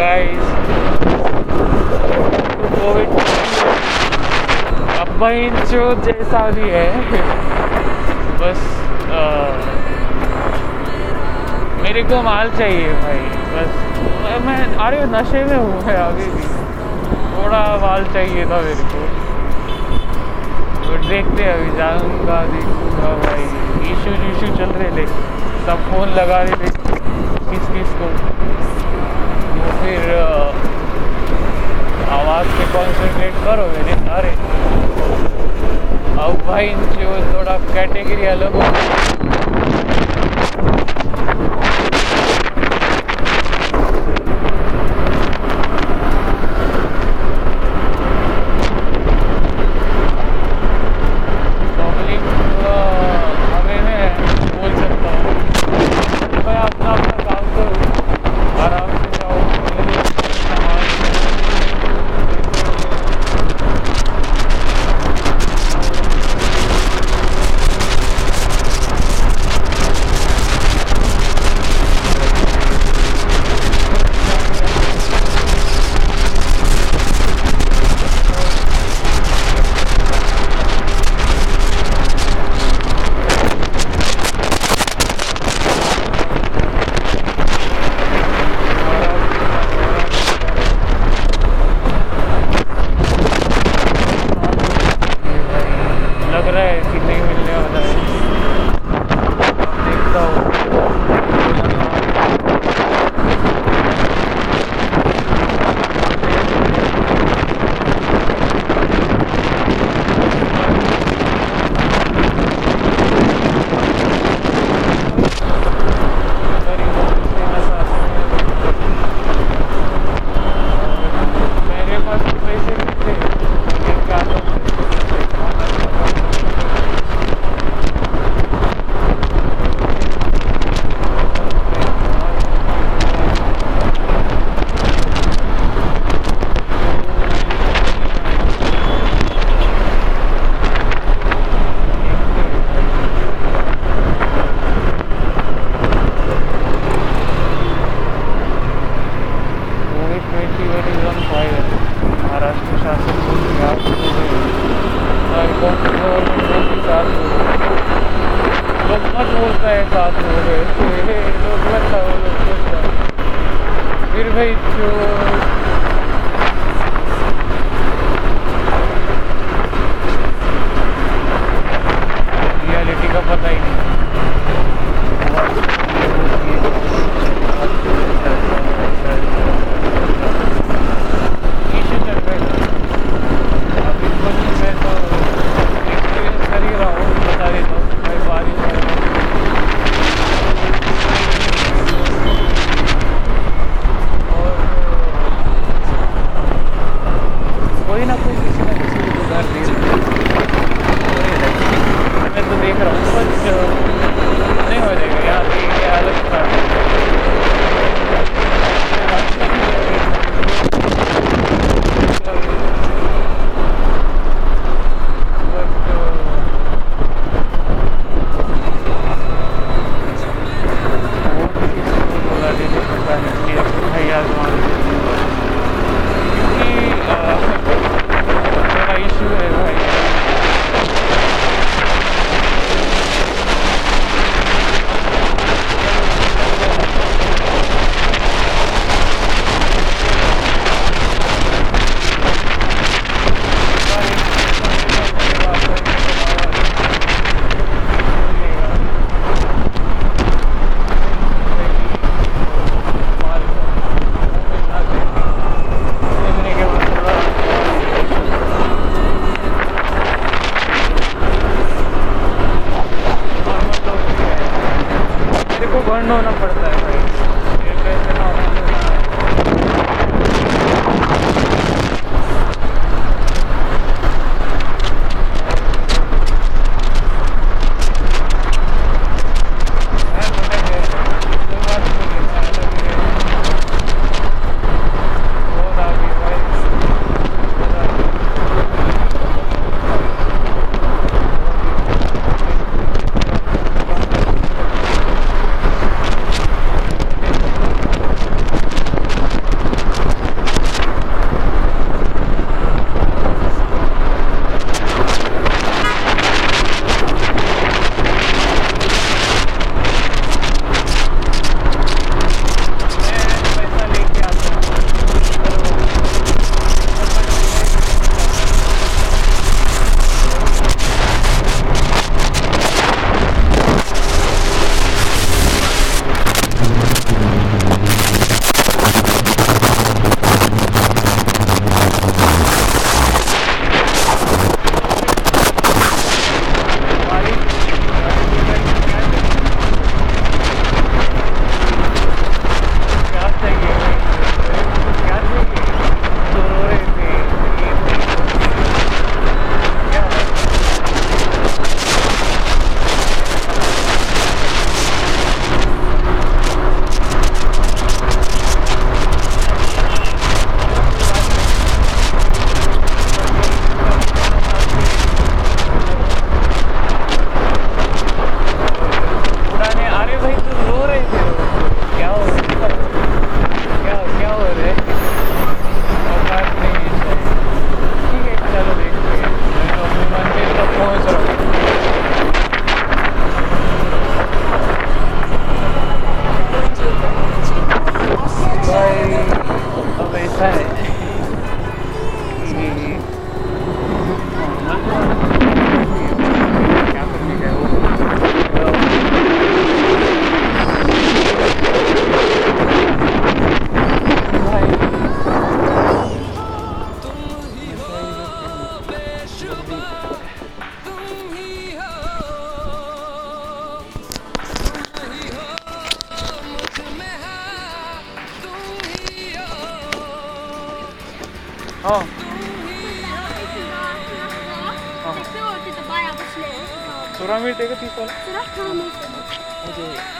Guys Covid अब जो जैसा भी है बस आ, मेरे को माल चाहिए भाई बस मैं अरे नशे में हूँ मैं अभी भी थोड़ा माल चाहिए था मेरे को तो देखते अभी जाऊँगा देखूँगा भाई इशू इशू चल रहे थे सब फ़ोन लगा रहे थे किस किस को तो फिर आवाज़ पे कॉन्सेंट्रेट करो मेरे अरे अब भाई, जो थोड़ा कैटेगरी अलग हो रियलिटी का पता ही नहीं। it. 어. 어. 백스볼 때도 많이 아프시네요. 조랑일 때가 비싸. 그렇게 하면 있어요. 어디?